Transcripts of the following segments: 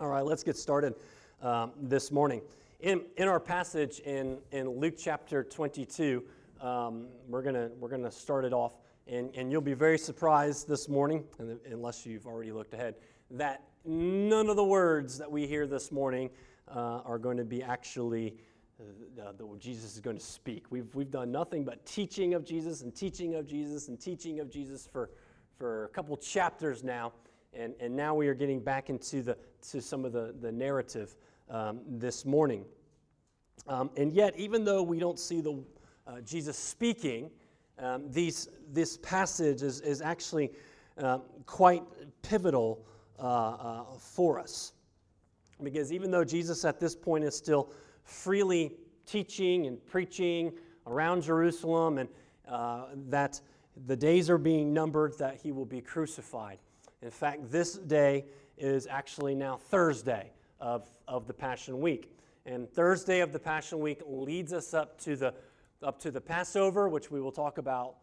All right, let's get started um, this morning. In, in our passage in, in Luke chapter 22, um, we're going we're gonna start it off, and, and you'll be very surprised this morning, unless you've already looked ahead, that none of the words that we hear this morning uh, are going to be actually uh, that Jesus is going to speak. We've, we've done nothing but teaching of Jesus and teaching of Jesus and teaching of Jesus for, for a couple chapters now. And, and now we are getting back into the, to some of the, the narrative um, this morning. Um, and yet, even though we don't see the, uh, Jesus speaking, um, these, this passage is, is actually uh, quite pivotal uh, uh, for us. Because even though Jesus at this point is still freely teaching and preaching around Jerusalem, and uh, that the days are being numbered that he will be crucified. In fact, this day is actually now Thursday of, of the Passion Week. And Thursday of the Passion Week leads us up to the up to the Passover, which we will talk about,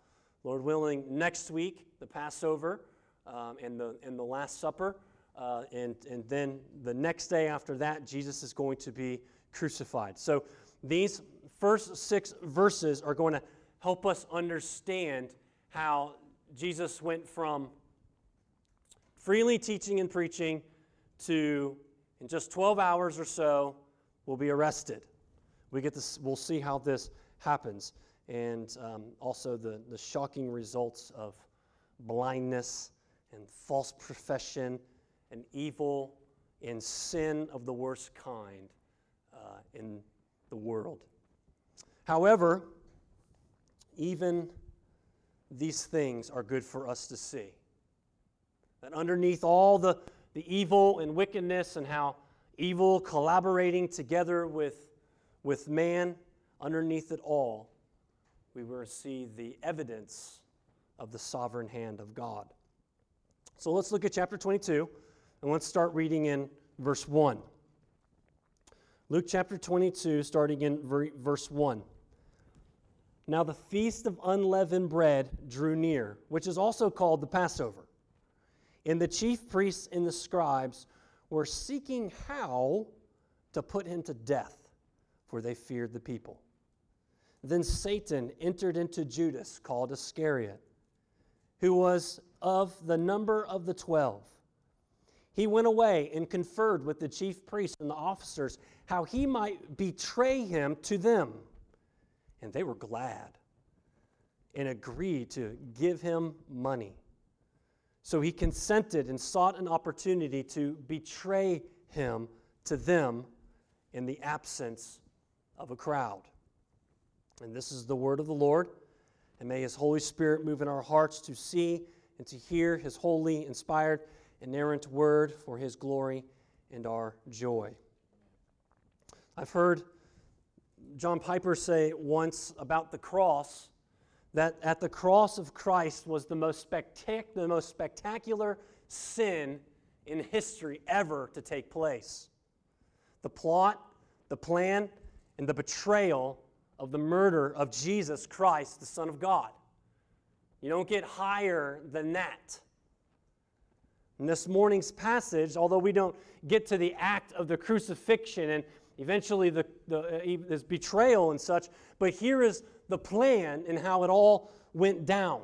Lord willing, next week, the Passover um, and, the, and the Last Supper. Uh, and, and then the next day after that, Jesus is going to be crucified. So these first six verses are going to help us understand how Jesus went from freely teaching and preaching to, in just 12 hours or so, will be arrested. We get this, we'll see how this happens, and um, also the, the shocking results of blindness and false profession and evil and sin of the worst kind uh, in the world. However, even these things are good for us to see. That underneath all the, the evil and wickedness and how evil collaborating together with, with man, underneath it all, we will see the evidence of the sovereign hand of God. So let's look at chapter 22 and let's start reading in verse 1. Luke chapter 22, starting in verse 1. Now the feast of unleavened bread drew near, which is also called the Passover. And the chief priests and the scribes were seeking how to put him to death, for they feared the people. Then Satan entered into Judas, called Iscariot, who was of the number of the twelve. He went away and conferred with the chief priests and the officers how he might betray him to them. And they were glad and agreed to give him money. So he consented and sought an opportunity to betray him to them in the absence of a crowd. And this is the word of the Lord. And may his Holy Spirit move in our hearts to see and to hear his holy, inspired, inerrant word for his glory and our joy. I've heard John Piper say once about the cross that at the cross of Christ was the most, spectac- the most spectacular sin in history ever to take place. The plot, the plan, and the betrayal of the murder of Jesus Christ, the Son of God. You don't get higher than that. In this morning's passage, although we don't get to the act of the crucifixion and eventually the, the, uh, betrayal and such, but here is the plan and how it all went down.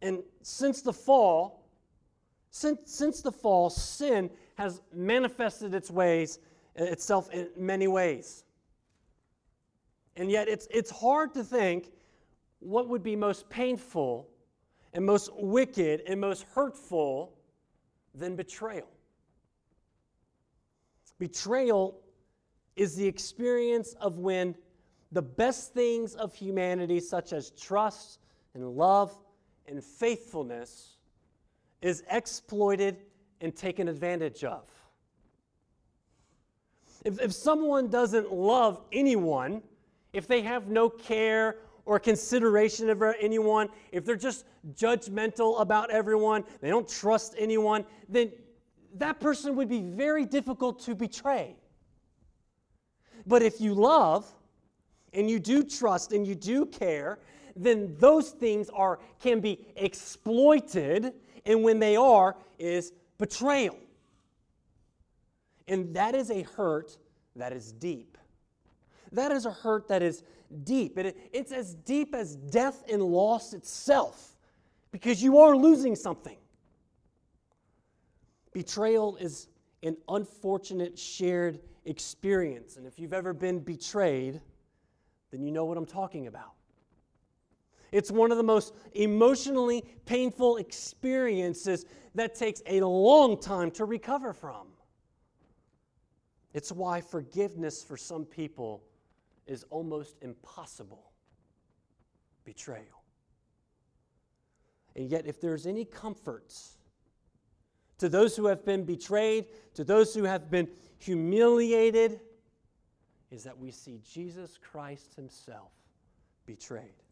And since the fall, since, since the fall, sin has manifested its ways uh, itself in many ways. And yet it's, it's hard to think what would be most painful and most wicked and most hurtful than betrayal. Betrayal is the experience of when the best things of humanity, such as trust and love and faithfulness, is exploited and taken advantage of. If, if someone doesn't love anyone, if they have no care or consideration of anyone, if they're just judgmental about everyone, they don't trust anyone, then that person would be very difficult to betray. But if you love, and you do trust and you do care, then those things are can be exploited, and when they are, is betrayal. And that is a hurt that is deep. That is a hurt that is deep. It, it's as deep as death and loss itself because you are losing something. Betrayal is an unfortunate shared experience. And if you've ever been betrayed, then you know what I'm talking about. It's one of the most emotionally painful experiences that takes a long time to recover from. It's why forgiveness for some people is almost impossible betrayal. And yet, if there's any comforts to those who have been betrayed, to those who have been humiliated, is that we see Jesus Christ Himself betrayed.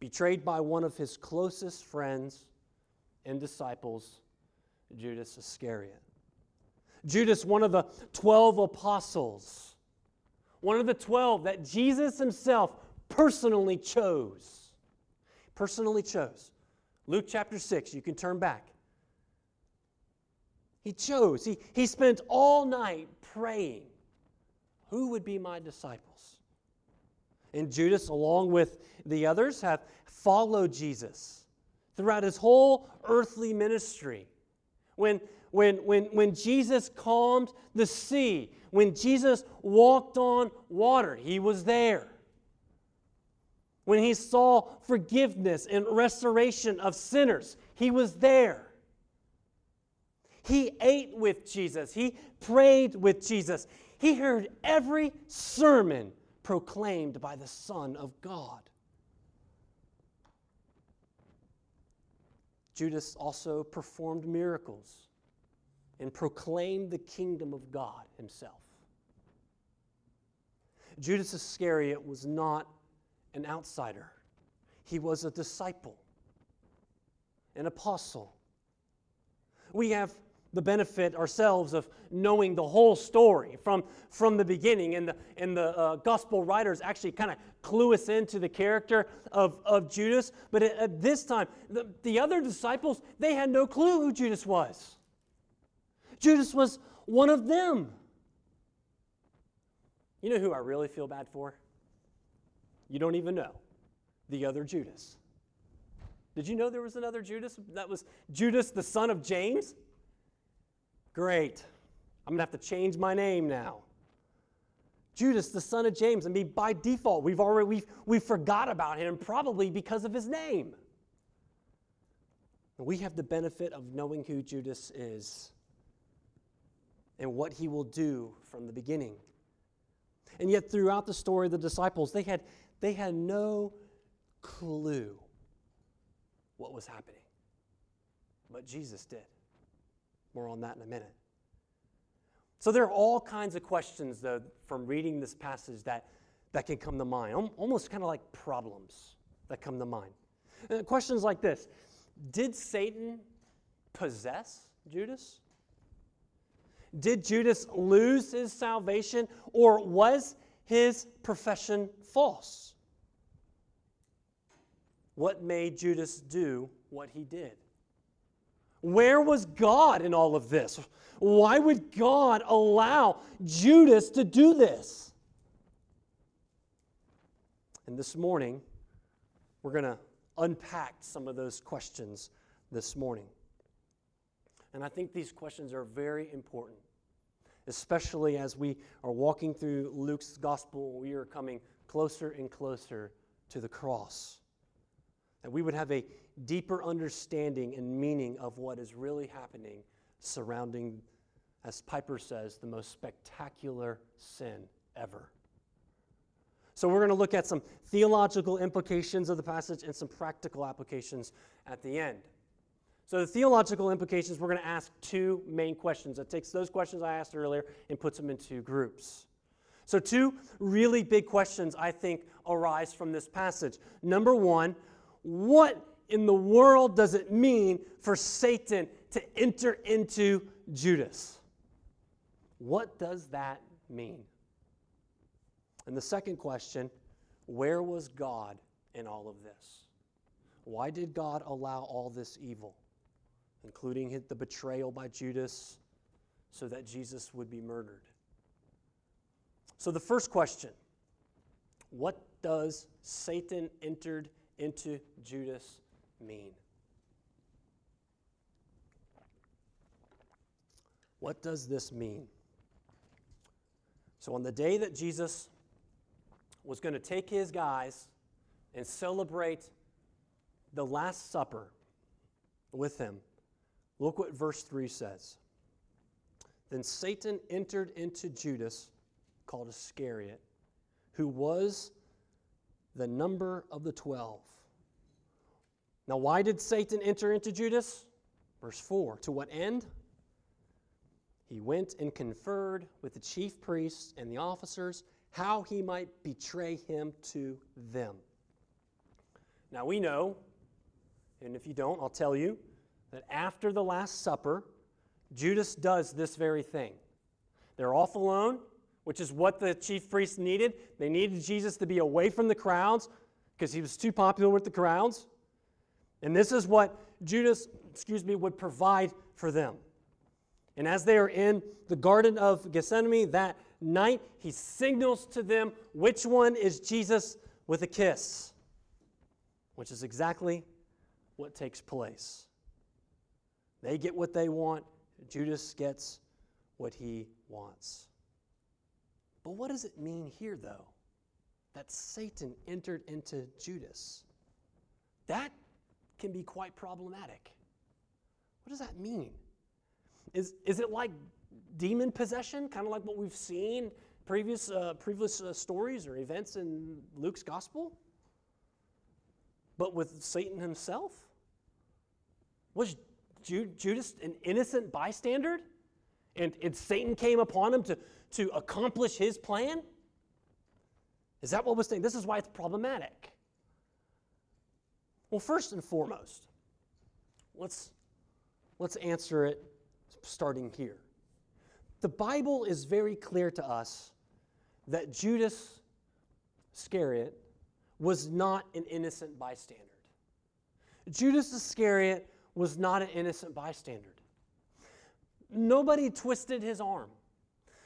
Betrayed by one of His closest friends and disciples, Judas Iscariot. Judas, one of the 12 apostles, one of the 12 that Jesus Himself personally chose. Personally chose. Luke chapter 6, you can turn back. He chose. He, he spent all night praying who would be my disciples? And Judas, along with the others, have followed Jesus throughout his whole earthly ministry. When, when, when, when Jesus calmed the sea, when Jesus walked on water, he was there. When he saw forgiveness and restoration of sinners, he was there. He ate with Jesus. He prayed with Jesus. He heard every sermon proclaimed by the Son of God. Judas also performed miracles and proclaimed the kingdom of God himself. Judas Iscariot was not an outsider, he was a disciple, an apostle. We have the benefit ourselves of knowing the whole story from, from the beginning. And the, and the uh, gospel writers actually kind of clue us into the character of, of Judas. But at, at this time, the, the other disciples, they had no clue who Judas was. Judas was one of them. You know who I really feel bad for? You don't even know. The other Judas. Did you know there was another Judas? That was Judas, the son of James? Great. I'm going to have to change my name now. Judas, the son of James. I mean, by default, we've already we've, we forgot about him, probably because of his name. We have the benefit of knowing who Judas is and what he will do from the beginning. And yet, throughout the story the disciples, they had, they had no clue what was happening. But Jesus did. More on that in a minute. So there are all kinds of questions, though, from reading this passage that, that can come to mind, almost kind of like problems that come to mind. Uh, questions like this Did Satan possess Judas? Did Judas lose his salvation, or was his profession false? What made Judas do what he did? Where was God in all of this? Why would God allow Judas to do this? And this morning, we're going to unpack some of those questions this morning. And I think these questions are very important, especially as we are walking through Luke's gospel. We are coming closer and closer to the cross. That we would have a deeper understanding and meaning of what is really happening surrounding, as Piper says, the most spectacular sin ever. So, we're going to look at some theological implications of the passage and some practical applications at the end. So, the theological implications, we're going to ask two main questions. It takes those questions I asked earlier and puts them into groups. So, two really big questions I think arise from this passage. Number one, what in the world does it mean for Satan to enter into Judas? What does that mean? And the second question where was God in all of this? Why did God allow all this evil, including the betrayal by Judas, so that Jesus would be murdered. So, the first question what does Satan entered into Judas mean? What does this mean? So, on the day that Jesus was going to take his guys and celebrate the Last Supper with him, look what verse 3 says. Then Satan entered into Judas, called Iscariot, who was the number of the twelve. Now, why did Satan enter into Judas? Verse 4 To what end? He went and conferred with the chief priests and the officers how he might betray him to them. Now, we know, and if you don't, I'll tell you, that after the Last Supper, Judas does this very thing. They're off alone, which is what the chief priests needed. They needed Jesus to be away from the crowds because he was too popular with the crowds. And this is what Judas, excuse me, would provide for them. And as they are in the Garden of Gethsemane that night, he signals to them which one is Jesus with a kiss, which is exactly what takes place. They get what they want, Judas gets what he wants. But what does it mean here, though, that Satan entered into Judas? That can be quite problematic. What does that mean? Is, is it like demon possession, kind of like what we've seen previous, uh, previous uh, stories or events in Luke's gospel? But with Satan himself? Was Ju- Judas an innocent bystander? And, and Satan came upon him to, to accomplish his plan? Is that what was saying? This is why it's problematic. Well, first and foremost, let's, let's answer it starting here. The Bible is very clear to us that Judas Iscariot was not an innocent bystander. Judas Iscariot was not an innocent bystander. Nobody twisted his arm.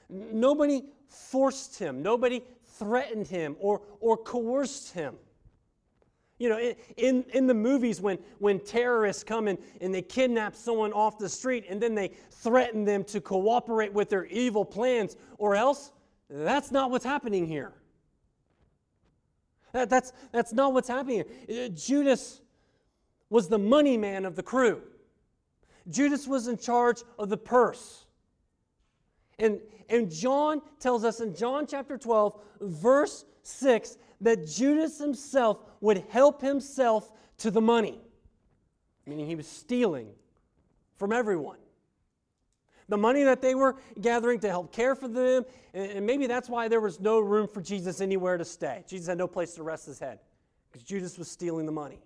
Nobody forced him. Nobody threatened him or, or coerced him. You know, in, in the movies, when, when terrorists come in and they kidnap someone off the street and then they threaten them to cooperate with their evil plans, or else, that's not what's happening here. That, that's, that's not what's happening here. Uh, Judas was the money man of the crew, Judas was in charge of the purse. And, and John tells us in John chapter 12, verse 6, that Judas himself would help himself to the money, meaning he was stealing from everyone. The money that they were gathering to help care for them, and maybe that's why there was no room for Jesus anywhere to stay. Jesus had no place to rest his head because Judas was stealing the money.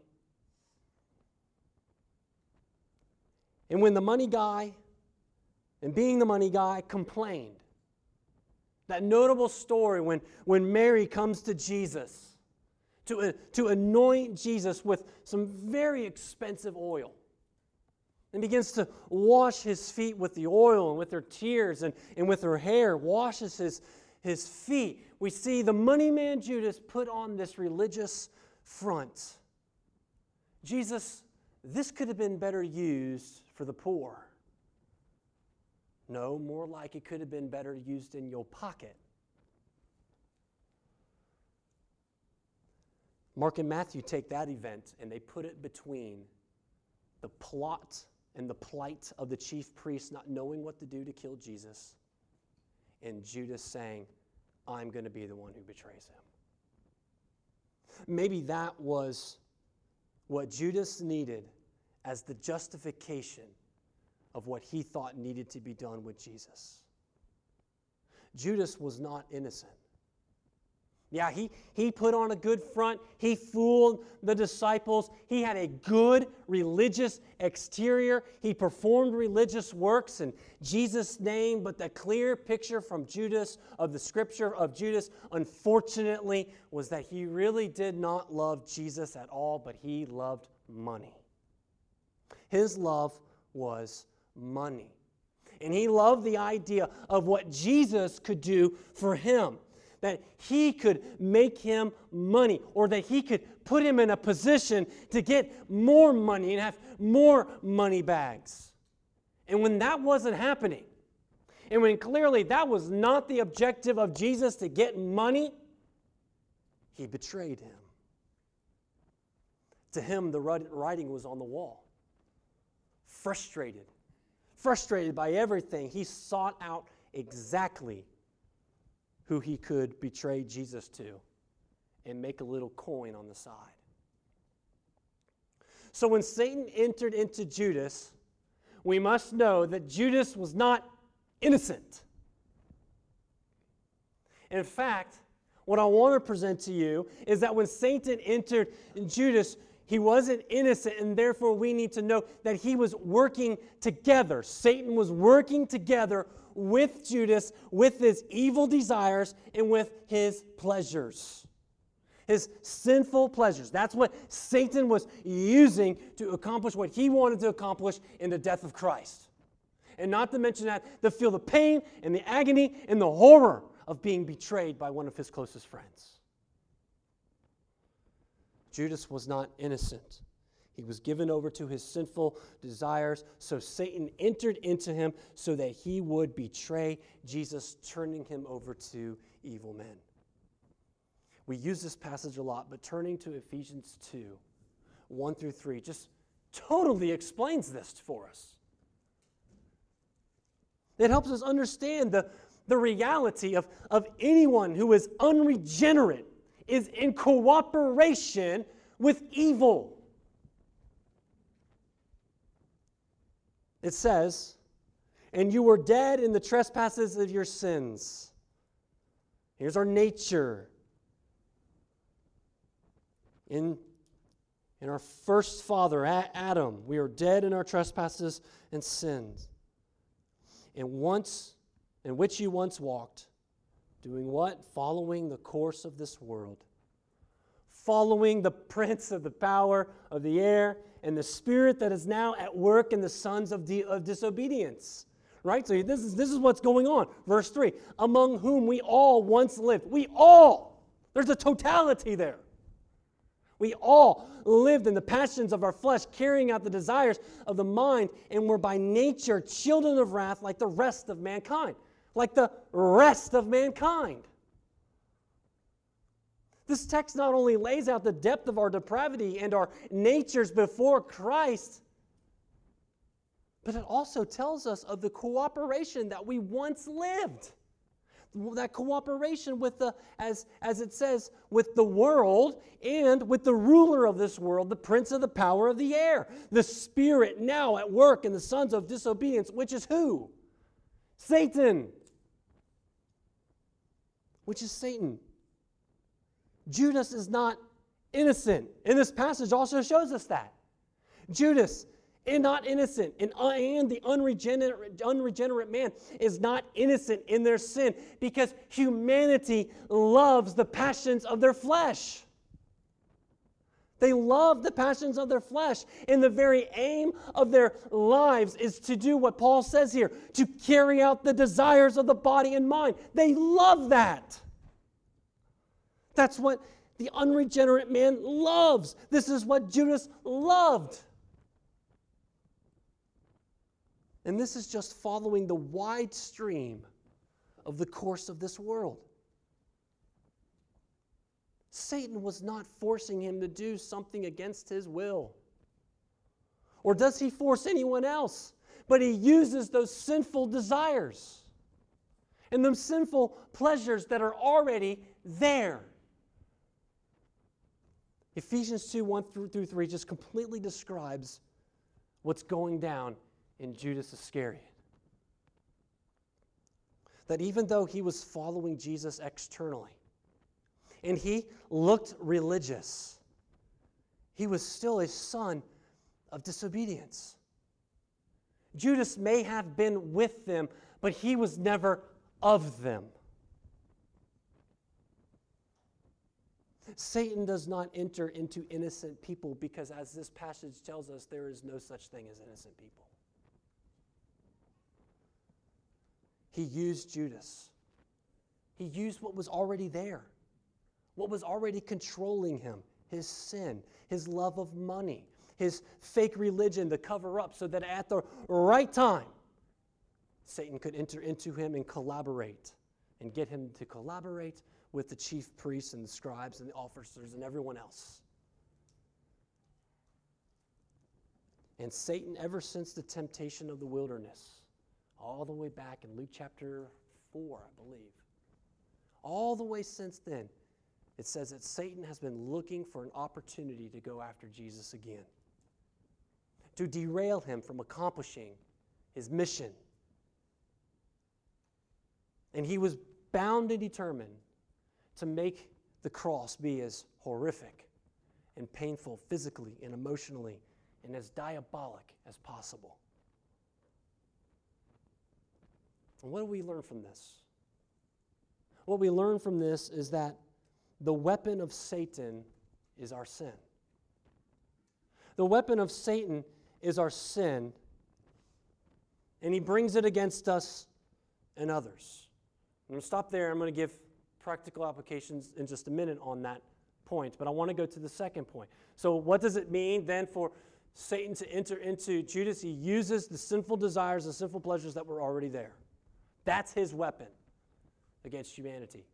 And when the money guy, and being the money guy, complained, that notable story when, when Mary comes to Jesus to, uh, to anoint Jesus with some very expensive oil and begins to wash his feet with the oil and with her tears and, and with her hair, washes his, his feet. We see the money man Judas put on this religious front. Jesus, this could have been better used for the poor. No, more like it could have been better used in your pocket. Mark and Matthew take that event and they put it between the plot and the plight of the chief priests not knowing what to do to kill Jesus and Judas saying, I'm going to be the one who betrays him. Maybe that was what Judas needed as the justification of what he thought needed to be done with Jesus. Judas was not innocent. Yeah, he, he put on a good front. He fooled the disciples. He had a good religious exterior. He performed religious works in Jesus' name, but the clear picture from Judas of the scripture of Judas, unfortunately, was that he really did not love Jesus at all, but he loved money. His love was money. And he loved the idea of what Jesus could do for him. That he could make him money, or that he could put him in a position to get more money and have more money bags. And when that wasn't happening, and when clearly that was not the objective of Jesus to get money, he betrayed him. To him, the writing was on the wall. Frustrated, frustrated by everything, he sought out exactly who he could betray Jesus to and make a little coin on the side. So when Satan entered into Judas, we must know that Judas was not innocent. In fact, what I want to present to you is that when Satan entered in Judas, he wasn't innocent, and therefore we need to know that he was working together. Satan was working together with Judas, with his evil desires, and with his pleasures. His sinful pleasures. That's what Satan was using to accomplish what he wanted to accomplish in the death of Christ. And not to mention that, to feel the pain and the agony and the horror of being betrayed by one of his closest friends. Judas was not innocent. He was given over to his sinful desires, so Satan entered into him so that he would betray Jesus, turning him over to evil men. We use this passage a lot, but turning to Ephesians 2 1 through 3 just totally explains this for us. It helps us understand the, the reality of, of anyone who is unregenerate is in cooperation with evil. It says, and you were dead in the trespasses of your sins. Here's our nature. In, in our first father, Adam, we are dead in our trespasses and sins. And once, in which you once walked, doing what? Following the course of this world, following the prince of the power of the air and the spirit that is now at work in the sons of, of disobedience. Right? So this is, this is what's going on. Verse 3 Among whom we all once lived. We all. There's a totality there. We all lived in the passions of our flesh, carrying out the desires of the mind, and were by nature children of wrath like the rest of mankind like the rest of mankind. This text not only lays out the depth of our depravity and our natures before Christ, but it also tells us of the cooperation that we once lived. That cooperation with the, as, as it says, with the world and with the ruler of this world, the prince of the power of the air, the spirit now at work in the sons of disobedience, which is who? Satan which is Satan. Judas is not innocent. And this passage also shows us that. Judas is not innocent, and, uh, and the unregenerate, unregenerate man is not innocent in their sin because humanity loves the passions of their flesh. They love the passions of their flesh. And the very aim of their lives is to do what Paul says here to carry out the desires of the body and mind. They love that. That's what the unregenerate man loves. This is what Judas loved. And this is just following the wide stream of the course of this world. Satan was not forcing him to do something against his will. Or does he force anyone else? But he uses those sinful desires and those sinful pleasures that are already there. Ephesians 2 1 through 3 just completely describes what's going down in Judas Iscariot. That even though he was following Jesus externally, and he looked religious. He was still a son of disobedience. Judas may have been with them, but he was never of them. Satan does not enter into innocent people because, as this passage tells us, there is no such thing as innocent people. he used Judas. He used what was already there, what was already controlling him his sin, his love of money, his fake religion to cover up so that at the right time, Satan could enter into him and collaborate and get him to collaborate with the chief priests and the scribes and the officers and everyone else. And Satan, ever since the temptation of the wilderness, all the way back in Luke chapter 4, I believe, all the way since then, it says that Satan has been looking for an opportunity to go after Jesus again, to derail him from accomplishing his mission. And he was bound and determined to make the cross be as horrific and painful physically and emotionally and as diabolic as possible. And what do we learn from this? What we learn from this is that the weapon of Satan is our sin. The weapon of Satan is our sin, and he brings it against us and others. I'm going to stop there. I'm going to give practical applications in just a minute on that point, but I want to go to the second point. So, what does it mean then for Satan to enter into Judas? He uses the sinful desires, the sinful pleasures that were already there. That's his weapon against humanity.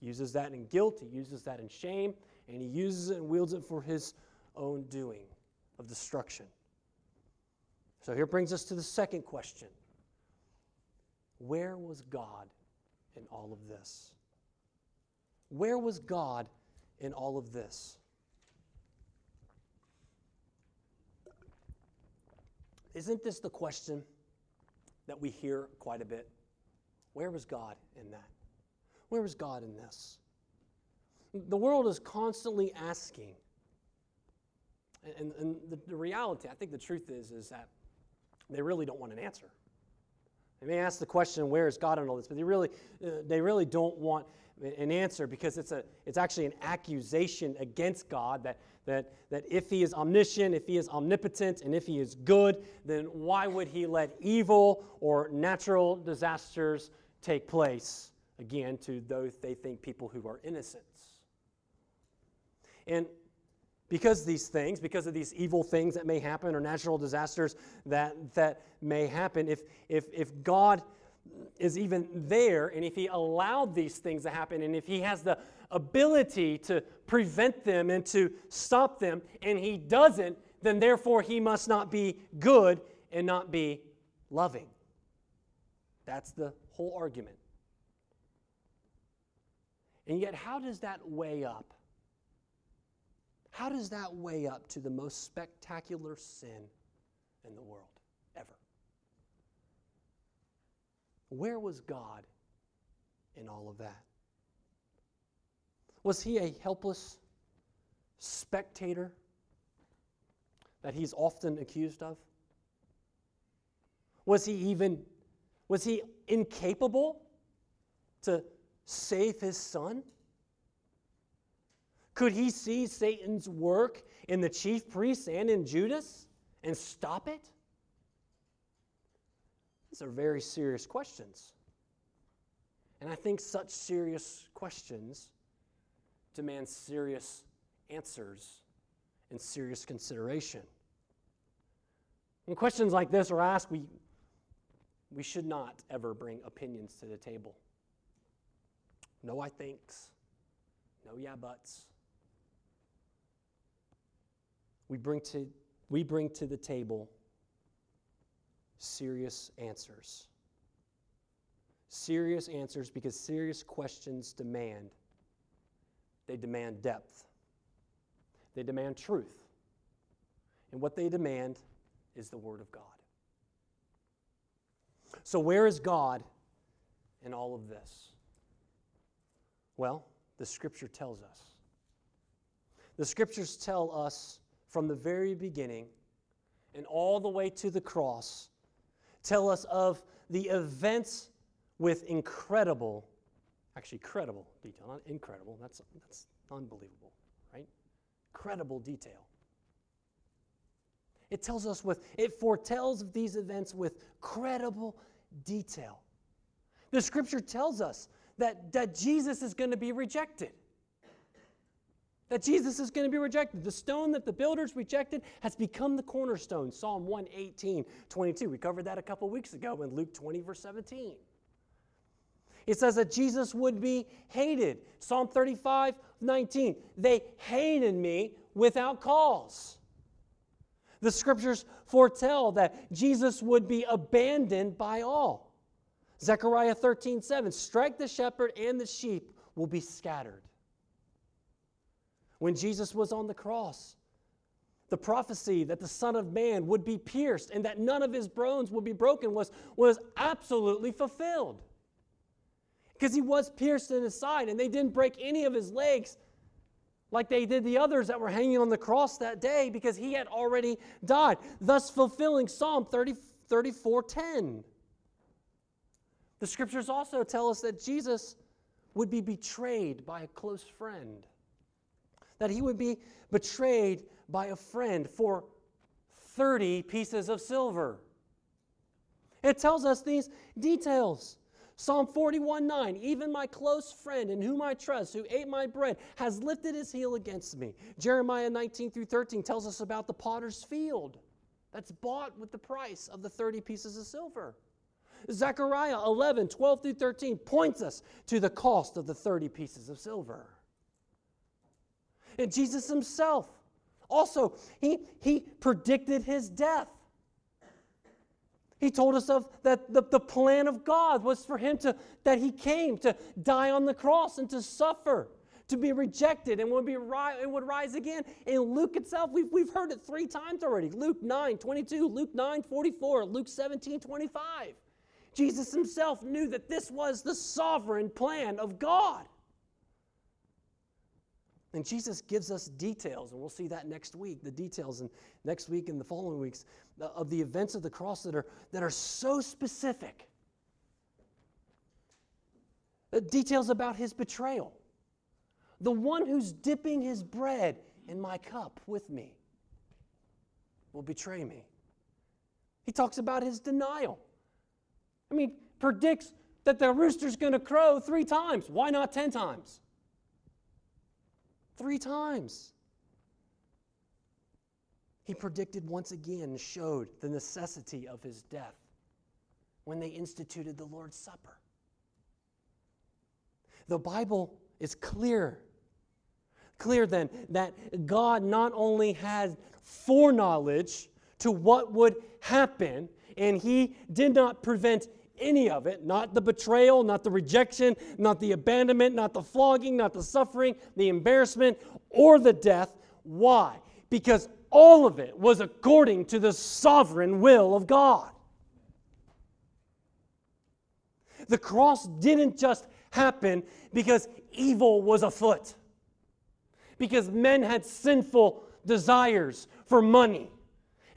Uses that in guilt, he uses that in shame, and he uses it and wields it for his own doing of destruction. So here brings us to the second question Where was God in all of this? Where was God in all of this? Isn't this the question that we hear quite a bit? Where was God in that? Where was God in this? The world is constantly asking. And, and the, the reality, I think the truth is, is that they really don't want an answer. They may ask the question, where is God in all this? But they really, uh, they really don't want an answer because it's, a, it's actually an accusation against God that, that, that if he is omniscient, if he is omnipotent, and if he is good, then why would he let evil or natural disasters take place, again, to those they think people who are innocents? And because these things, because of these evil things that may happen or natural disasters that, that may happen, if, if, if God is even there and if He allowed these things to happen and if He has the ability to prevent them and to stop them and He doesn't, then therefore He must not be good and not be loving. That's the whole argument. And yet, how does that weigh up how does that weigh up to the most spectacular sin in the world ever? Where was God in all of that? Was he a helpless spectator that he's often accused of? Was he even was he incapable to save his son? Could he see Satan's work in the chief priests and in Judas and stop it? These are very serious questions. And I think such serious questions demand serious answers and serious consideration. When questions like this are asked, we, we should not ever bring opinions to the table. No, I thinks. No, yeah, buts we bring to, we bring to the table serious answers. Serious answers because serious questions demand. They demand depth. They demand truth. And what they demand is the Word of God. So, where is God in all of this? Well, the Scripture tells us. The Scriptures tell us from the very beginning and all the way to the cross tell us of the events with incredible, actually credible detail, not incredible, that's, that's unbelievable, right? Credible detail. It tells us with, it foretells of these events with credible detail. The scripture tells us that, that Jesus is going to be rejected. That Jesus is going to be rejected. The stone that the builders rejected has become the cornerstone. Psalm 118, 22. We covered that a couple weeks ago in Luke 20, verse 17. It says that Jesus would be hated. Psalm 35, 19. They hated me without cause. The scriptures foretell that Jesus would be abandoned by all. Zechariah 13, 7. Strike the shepherd and the sheep will be scattered. When Jesus was on the cross, the prophecy that the Son of Man would be pierced and that none of his bones would be broken was, was absolutely fulfilled because he was pierced in his side and they didn't break any of his legs like they did the others that were hanging on the cross that day because he had already died, thus fulfilling Psalm 30, 34 10. The scriptures also tell us that Jesus would be betrayed by a close friend, that he would be betrayed by a friend for 30 pieces of silver. It tells us these details. Psalm 41 9, even my close friend in whom I trust, who ate my bread, has lifted his heel against me. Jeremiah 19 through 13 tells us about the potter's field that's bought with the price of the 30 pieces of silver. Zechariah 11 12 through 13 points us to the cost of the 30 pieces of silver. And Jesus himself also, he, he predicted his death. He told us of that the, the plan of God was for him to that he came to die on the cross and to suffer, to be rejected, and would be and would rise again. In Luke itself, we've, we've heard it three times already. Luke 9, 22, Luke 9, 44, Luke 17, 25. Jesus himself knew that this was the sovereign plan of God. And Jesus gives us details, and we'll see that next week, the details, and next week and the following weeks uh, of the events of the cross that are, that are so specific. The details about his betrayal. The one who's dipping his bread in my cup with me will betray me. He talks about his denial. I mean, predicts that the rooster's going to crow three times. Why not 10 times? Three times. He predicted once again showed the necessity of his death when they instituted the Lord's Supper. The Bible is clear. Clear then that God not only had foreknowledge to what would happen, and he did not prevent any of it not the betrayal, not the rejection, not the abandonment, not the flogging, not the suffering, the embarrassment, or the death. Why? Because all of it was according to the sovereign will of God. The cross didn't just happen because evil was afoot, because men had sinful desires for money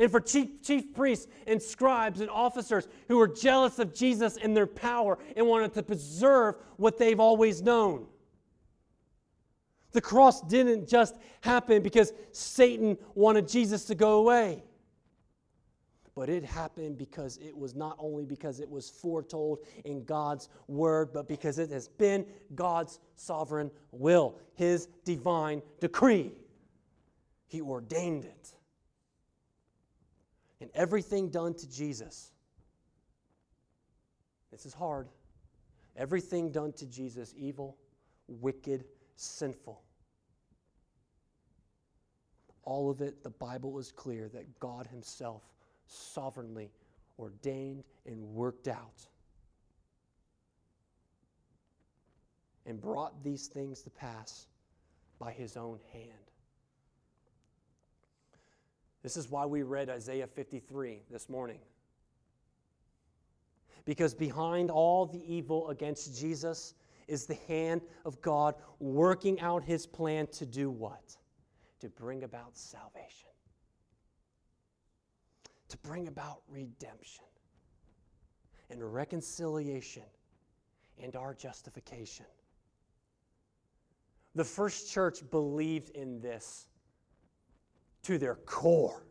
and for chief, chief priests and scribes and officers who were jealous of Jesus and their power and wanted to preserve what they've always known. The cross didn't just happen because Satan wanted Jesus to go away. But it happened because it was not only because it was foretold in God's word, but because it has been God's sovereign will, his divine decree. He ordained it and everything done to Jesus. This is hard. Everything done to Jesus, evil, wicked, sinful. All of it, the Bible is clear that God Himself sovereignly ordained and worked out and brought these things to pass by His own hand. This is why we read Isaiah 53 this morning. Because behind all the evil against Jesus is the hand of God working out his plan to do what? To bring about salvation, to bring about redemption and reconciliation and our justification. The first church believed in this to their core.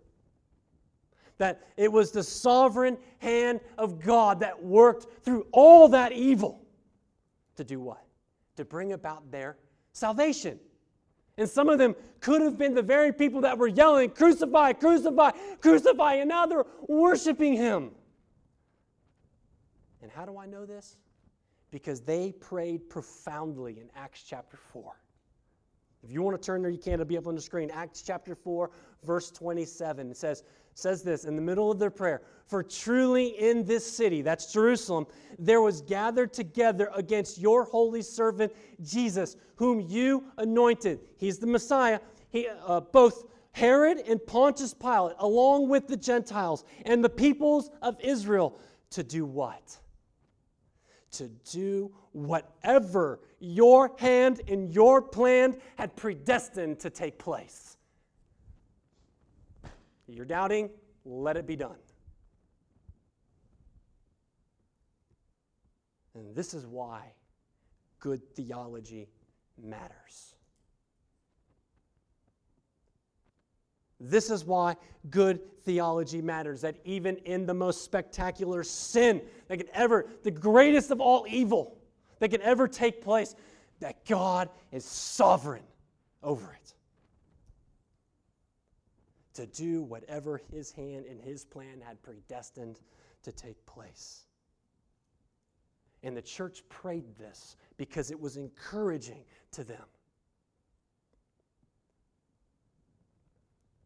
That it was the sovereign hand of God that worked through all that evil to do what? To bring about their salvation. And some of them could have been the very people that were yelling, Crucify, crucify, crucify, and now they're worshiping him. And how do I know this? Because they prayed profoundly in Acts chapter 4. If you want to turn there, you can. It'll be up on the screen. Acts chapter 4, verse 27. It says, says this in the middle of their prayer For truly in this city, that's Jerusalem, there was gathered together against your holy servant Jesus, whom you anointed. He's the Messiah. He, uh, both Herod and Pontius Pilate, along with the Gentiles and the peoples of Israel, to do what? To do whatever your hand and your plan had predestined to take place. You're doubting? Let it be done. And this is why good theology matters. This is why good theology matters. That even in the most spectacular sin that could ever, the greatest of all evil that could ever take place, that God is sovereign over it to do whatever his hand and his plan had predestined to take place. And the church prayed this because it was encouraging to them.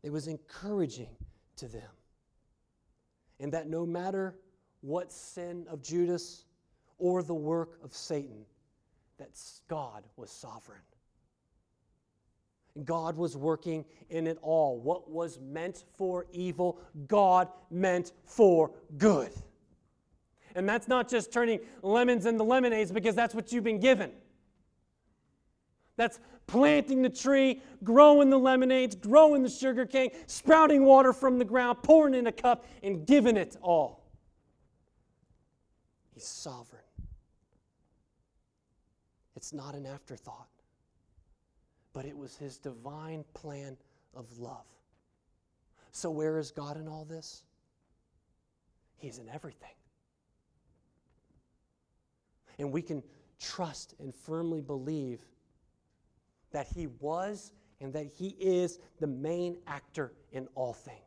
It was encouraging to them. And that no matter what sin of Judas or the work of Satan, that God was sovereign. God was working in it all. What was meant for evil, God meant for good. And that's not just turning lemons into lemonades because that's what you've been given. That's planting the tree, growing the lemonades, growing the sugar cane, sprouting water from the ground, pouring in a cup, and giving it all. He's sovereign. It's not an afterthought but it was his divine plan of love. So, where is God in all this? He's in everything. And we can trust and firmly believe that He was and that He is the main actor in all things.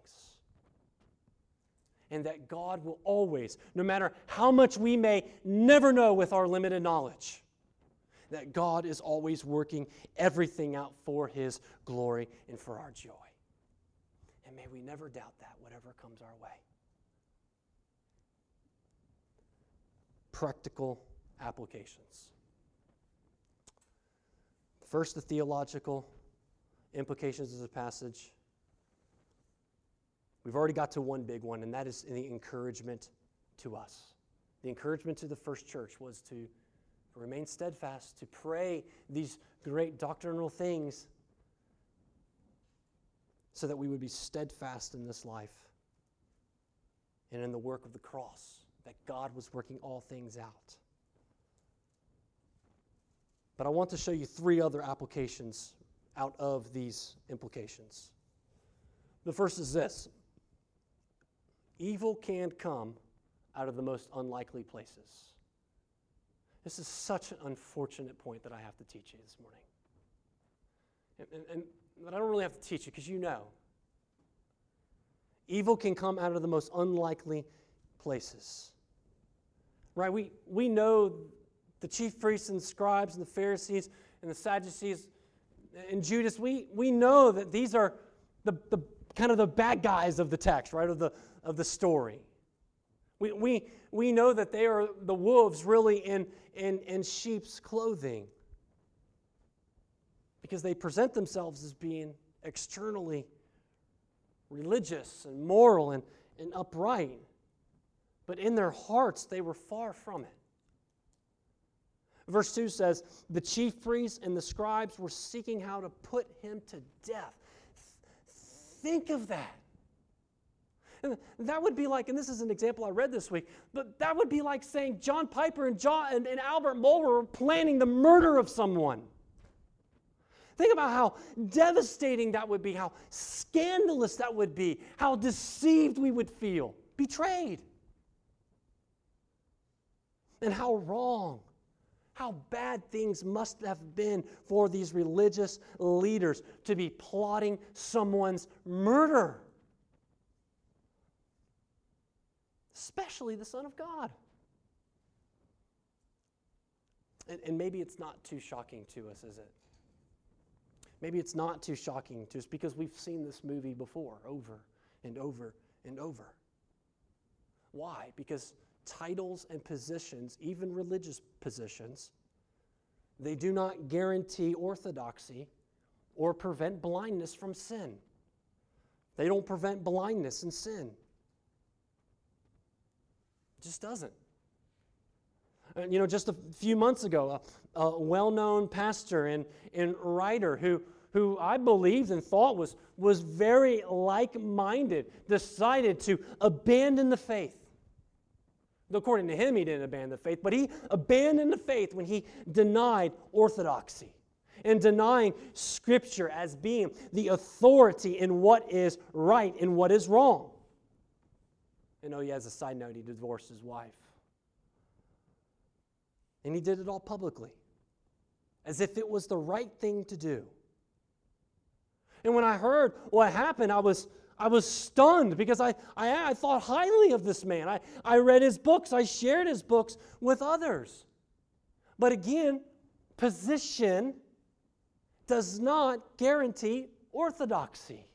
And that God will always, no matter how much we may never know with our limited knowledge, that God is always working everything out for His glory and for our joy. And may we never doubt that, whatever comes our way. Practical applications. First, the theological implications of the passage. We've already got to one big one, and that is the encouragement to us. The encouragement to the first church was to remain steadfast, to pray these great doctrinal things so that we would be steadfast in this life and in the work of the cross, that God was working all things out. But I want to show you three other applications out of these implications. The first is this evil can come out of the most unlikely places. This is such an unfortunate point that I have to teach you this morning. And, and, and but I don't really have to teach you because you know. Evil can come out of the most unlikely places. Right? We, we know the chief priests and scribes and the Pharisees and the Sadducees and Judas, we, we know that these are the, the kind of the bad guys of the text, right, of the, of the story. We, we, we know that they are the wolves really in, in, in sheep's clothing because they present themselves as being externally religious and moral and, and upright. But in their hearts, they were far from it. Verse 2 says, The chief priests and the scribes were seeking how to put him to death. Think of that. And that would be like, and this is an example I read this week, but that would be like saying John Piper and, John, and, and Albert Mohler were planning the murder of someone. Think about how devastating that would be, how scandalous that would be, how deceived we would feel, betrayed. And how wrong, how bad things must have been for these religious leaders to be plotting someone's murder, especially the Son of God. And, and maybe it's not too shocking to us, is it? Maybe it's not too shocking to us because we've seen this movie before, over and over and over. Why? Because titles and positions, even religious positions, they do not guarantee orthodoxy or prevent blindness from sin. They don't prevent blindness and sin. It just doesn't. And, you know, just a few months ago, a, a well known pastor and, and writer who, who I believed and thought was, was very like minded decided to abandon the faith. According to him, he didn't abandon the faith, but he abandoned the faith when he denied orthodoxy and denying Scripture as being the authority in what is right and what is wrong. And oh, yeah, as a side note, he divorced his wife. And he did it all publicly, as if it was the right thing to do. And when I heard what happened, I was, I was stunned because I, I, I thought highly of this man. I, I read his books, I shared his books with others. But again, position does not guarantee orthodoxy.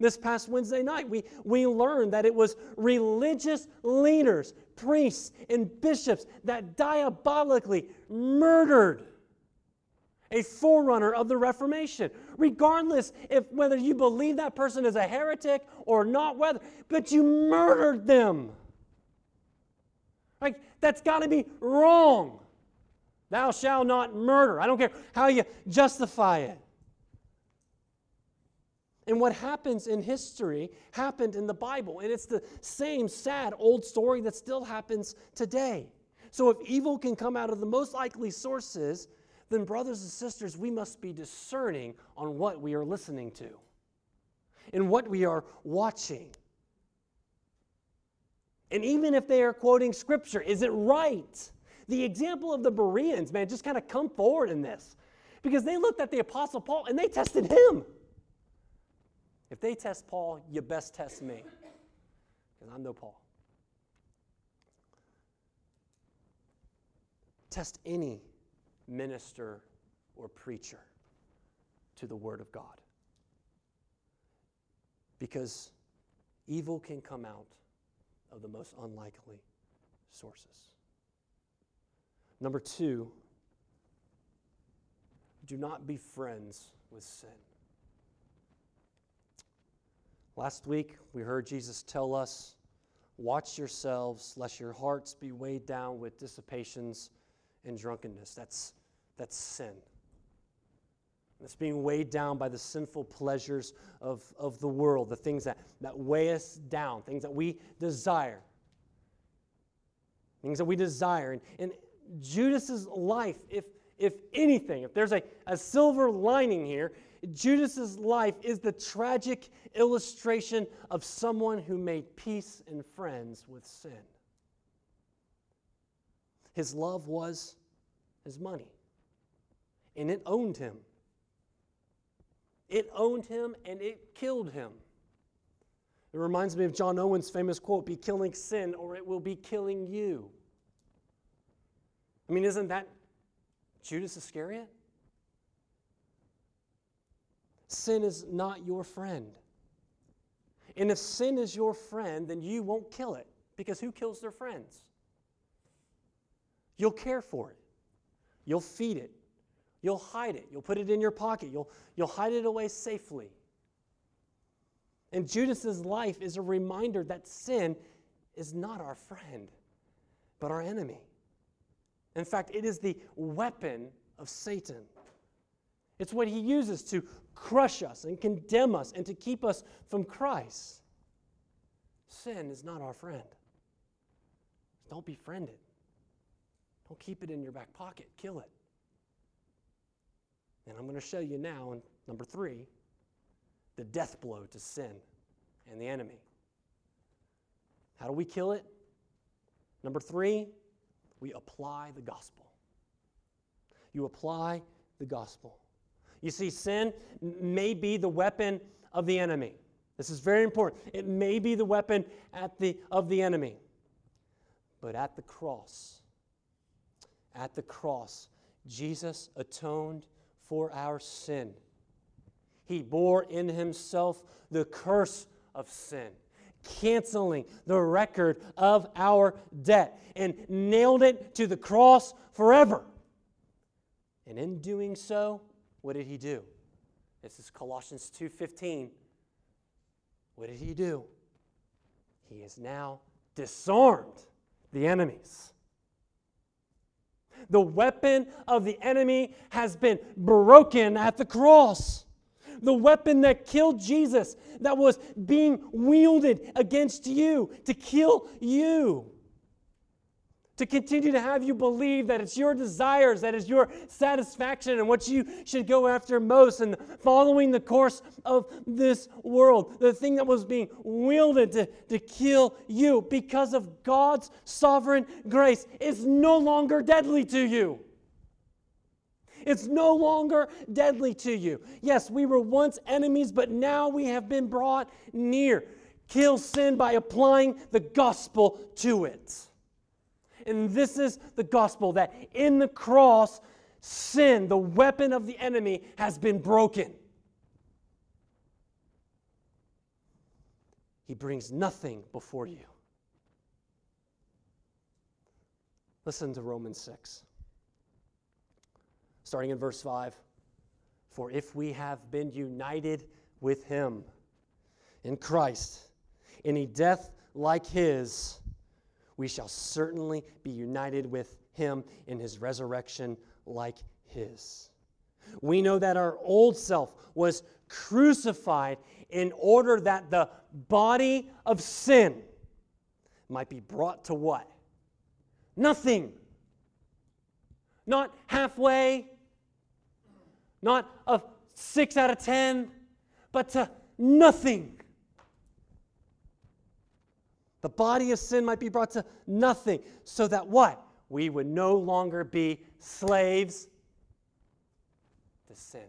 This past Wednesday night, we, we learned that it was religious leaders, priests, and bishops that diabolically murdered a forerunner of the Reformation, regardless if whether you believe that person is a heretic or not, whether, but you murdered them. Like, that's got to be wrong. Thou shalt not murder. I don't care how you justify it. And what happens in history happened in the Bible. And it's the same sad old story that still happens today. So if evil can come out of the most likely sources, then, brothers and sisters, we must be discerning on what we are listening to and what we are watching. And even if they are quoting scripture, is it right? The example of the Bereans, man, just kind of come forward in this because they looked at the Apostle Paul and they tested him. If they test Paul, you best test me, because I'm no Paul. Test any minister or preacher to the Word of God. Because evil can come out of the most unlikely sources. Number two, do not be friends with sin. Last week, we heard Jesus tell us, Watch yourselves, lest your hearts be weighed down with dissipations and drunkenness. That's, that's sin. It's being weighed down by the sinful pleasures of, of the world, the things that, that weigh us down, things that we desire. Things that we desire. And, and Judas's life, if, if anything, if there's a, a silver lining here, Judas's life is the tragic illustration of someone who made peace and friends with sin. His love was his money, and it owned him. It owned him and it killed him. It reminds me of John Owen's famous quote Be killing sin, or it will be killing you. I mean, isn't that Judas Iscariot? sin is not your friend. And if sin is your friend, then you won't kill it because who kills their friends? You'll care for it, you'll feed it, you'll hide it, you'll put it in your pocket, you'll, you'll hide it away safely. And Judas's life is a reminder that sin is not our friend, but our enemy. In fact, it is the weapon of Satan. It's what he uses to crush us and condemn us and to keep us from Christ. Sin is not our friend. Don't befriend it. Don't keep it in your back pocket. Kill it. And I'm going to show you now, number three, the death blow to sin and the enemy. How do we kill it? Number three, we apply the gospel. You apply the gospel. You see, sin may be the weapon of the enemy. This is very important. It may be the weapon at the, of the enemy. But at the cross, at the cross, Jesus atoned for our sin. He bore in himself the curse of sin, canceling the record of our debt, and nailed it to the cross forever. And in doing so, what did he do? This is Colossians 2:15. What did he do? He has now disarmed the enemies. The weapon of the enemy has been broken at the cross. The weapon that killed Jesus, that was being wielded against you to kill you to continue to have you believe that it's your desires, that is your satisfaction, and what you should go after most, and following the course of this world, the thing that was being wielded to, to kill you because of God's sovereign grace is no longer deadly to you. It's no longer deadly to you. Yes, we were once enemies, but now we have been brought near. Kill sin by applying the gospel to it. And this is the gospel that in the cross, sin, the weapon of the enemy, has been broken. He brings nothing before you. Listen to Romans 6, starting in verse 5. For if we have been united with him in Christ, in a death like his, we shall certainly be united with him in his resurrection like his. We know that our old self was crucified in order that the body of sin might be brought to what? Nothing. Not halfway, not a six out of ten, but to nothing the body of sin might be brought to nothing, so that what? We would no longer be slaves to sin.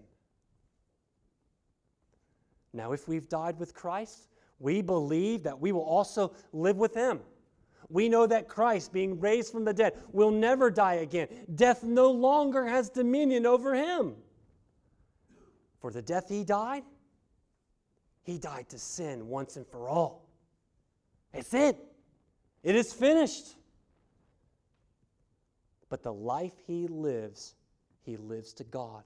Now, if we've died with Christ, we believe that we will also live with Him. We know that Christ, being raised from the dead, will never die again. Death no longer has dominion over Him. For the death He died, He died to sin once and for all. It's it. It is finished. But the life he lives, he lives to God.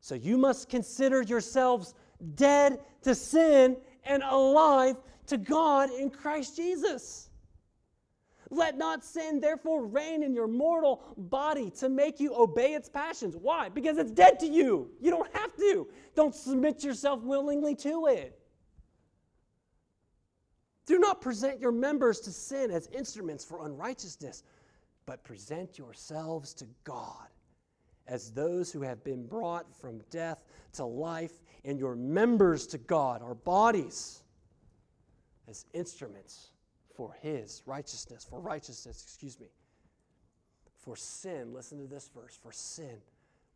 So you must consider yourselves dead to sin and alive to God in Christ Jesus. Let not sin therefore reign in your mortal body to make you obey its passions. Why? Because it's dead to you. You don't have to. Don't submit yourself willingly to it. Do not present your members to sin as instruments for unrighteousness, but present yourselves to God as those who have been brought from death to life, and your members to God, our bodies, as instruments for His righteousness, for righteousness, excuse me. For sin, listen to this verse, for sin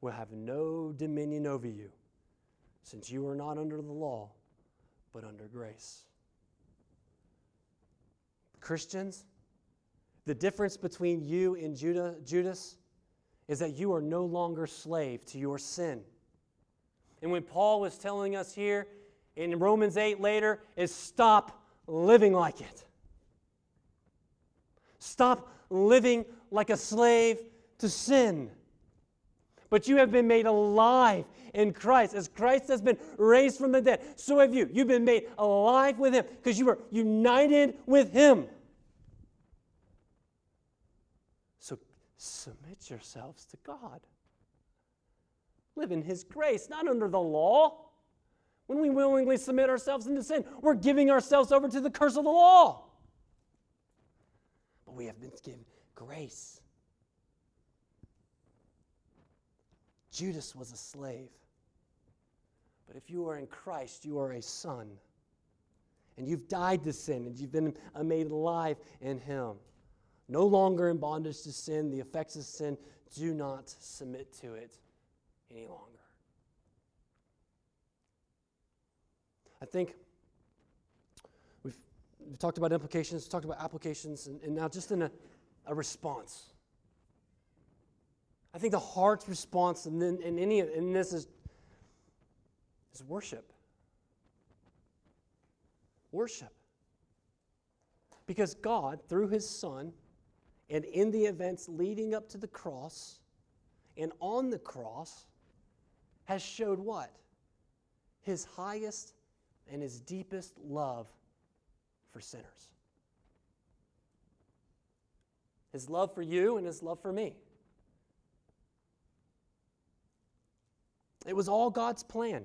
will have no dominion over you, since you are not under the law, but under grace. Christians, the difference between you and Judah, Judas is that you are no longer slave to your sin. And when Paul was telling us here in Romans 8 later, is stop living like it. Stop living like a slave to sin. But you have been made alive in Christ. As Christ has been raised from the dead, so have you. You've been made alive with Him because you were united with Him. So submit yourselves to God. Live in His grace, not under the law. When we willingly submit ourselves into sin, we're giving ourselves over to the curse of the law. But we have been given grace. Judas was a slave. But if you are in Christ, you are a son. And you've died to sin, and you've been made alive in Him. No longer in bondage to sin, the effects of sin, do not submit to it any longer. I think we've, we've talked about implications, talked about applications, and, and now just in a, a response. I think the heart's response in, in, any, in this is, is worship. Worship. Because God, through His Son, and in the events leading up to the cross and on the cross, has showed what? His highest and his deepest love for sinners. His love for you and his love for me. It was all God's plan.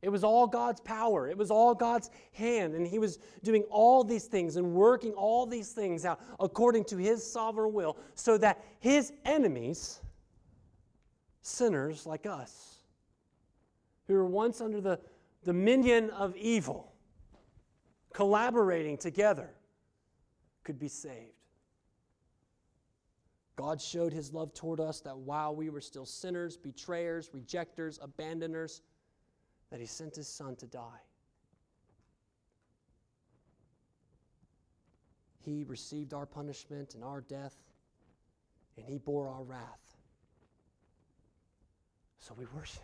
It was all God's power. It was all God's hand. And He was doing all these things and working all these things out according to His sovereign will so that His enemies, sinners like us, who were once under the dominion of evil, collaborating together, could be saved. God showed His love toward us that while we were still sinners, betrayers, rejectors, abandoners, that he sent his son to die. He received our punishment and our death, and he bore our wrath. So we worship.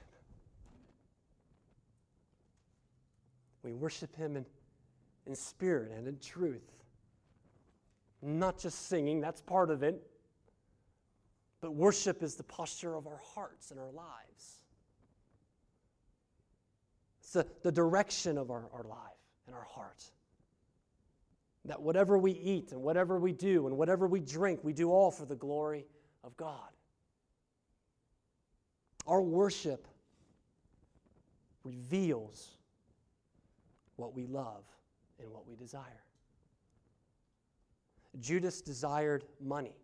We worship him in, in spirit and in truth. Not just singing, that's part of it. But worship is the posture of our hearts and our lives It's the, the direction of our, our life and our heart. That whatever we eat and whatever we do and whatever we drink, we do all for the glory of God. Our worship reveals what we love and what we desire. Judas desired money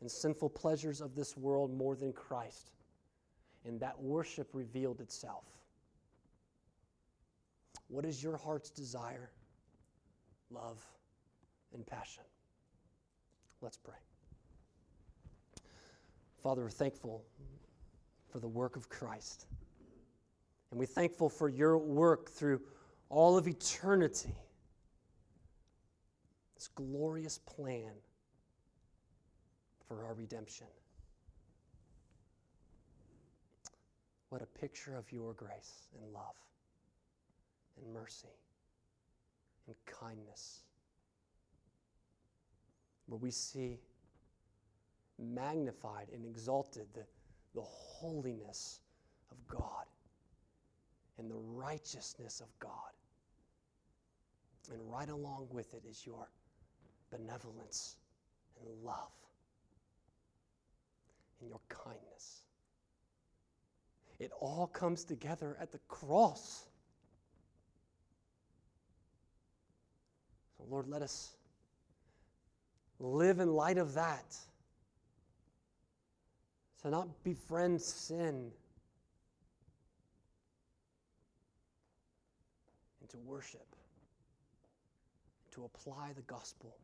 and sinful pleasures of this world more than Christ, and that worship revealed itself. What is your heart's desire, love, and passion? Let's pray. Father, we're thankful for the work of Christ. And we're thankful for your work through all of eternity. This glorious plan for our redemption. What a picture of your grace and love and mercy and kindness. Where we see magnified and exalted the, the holiness of God and the righteousness of God. And right along with it is your benevolence and love and your kindness. It all comes together at the cross. So, Lord, let us live in light of that. To not befriend sin. And to worship. To apply the gospel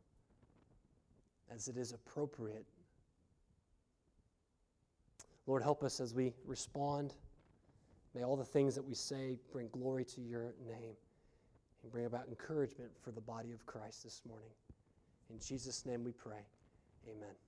as it is appropriate. Lord, help us as we respond. May all the things that we say bring glory to your name and bring about encouragement for the body of Christ this morning. In Jesus' name we pray. Amen.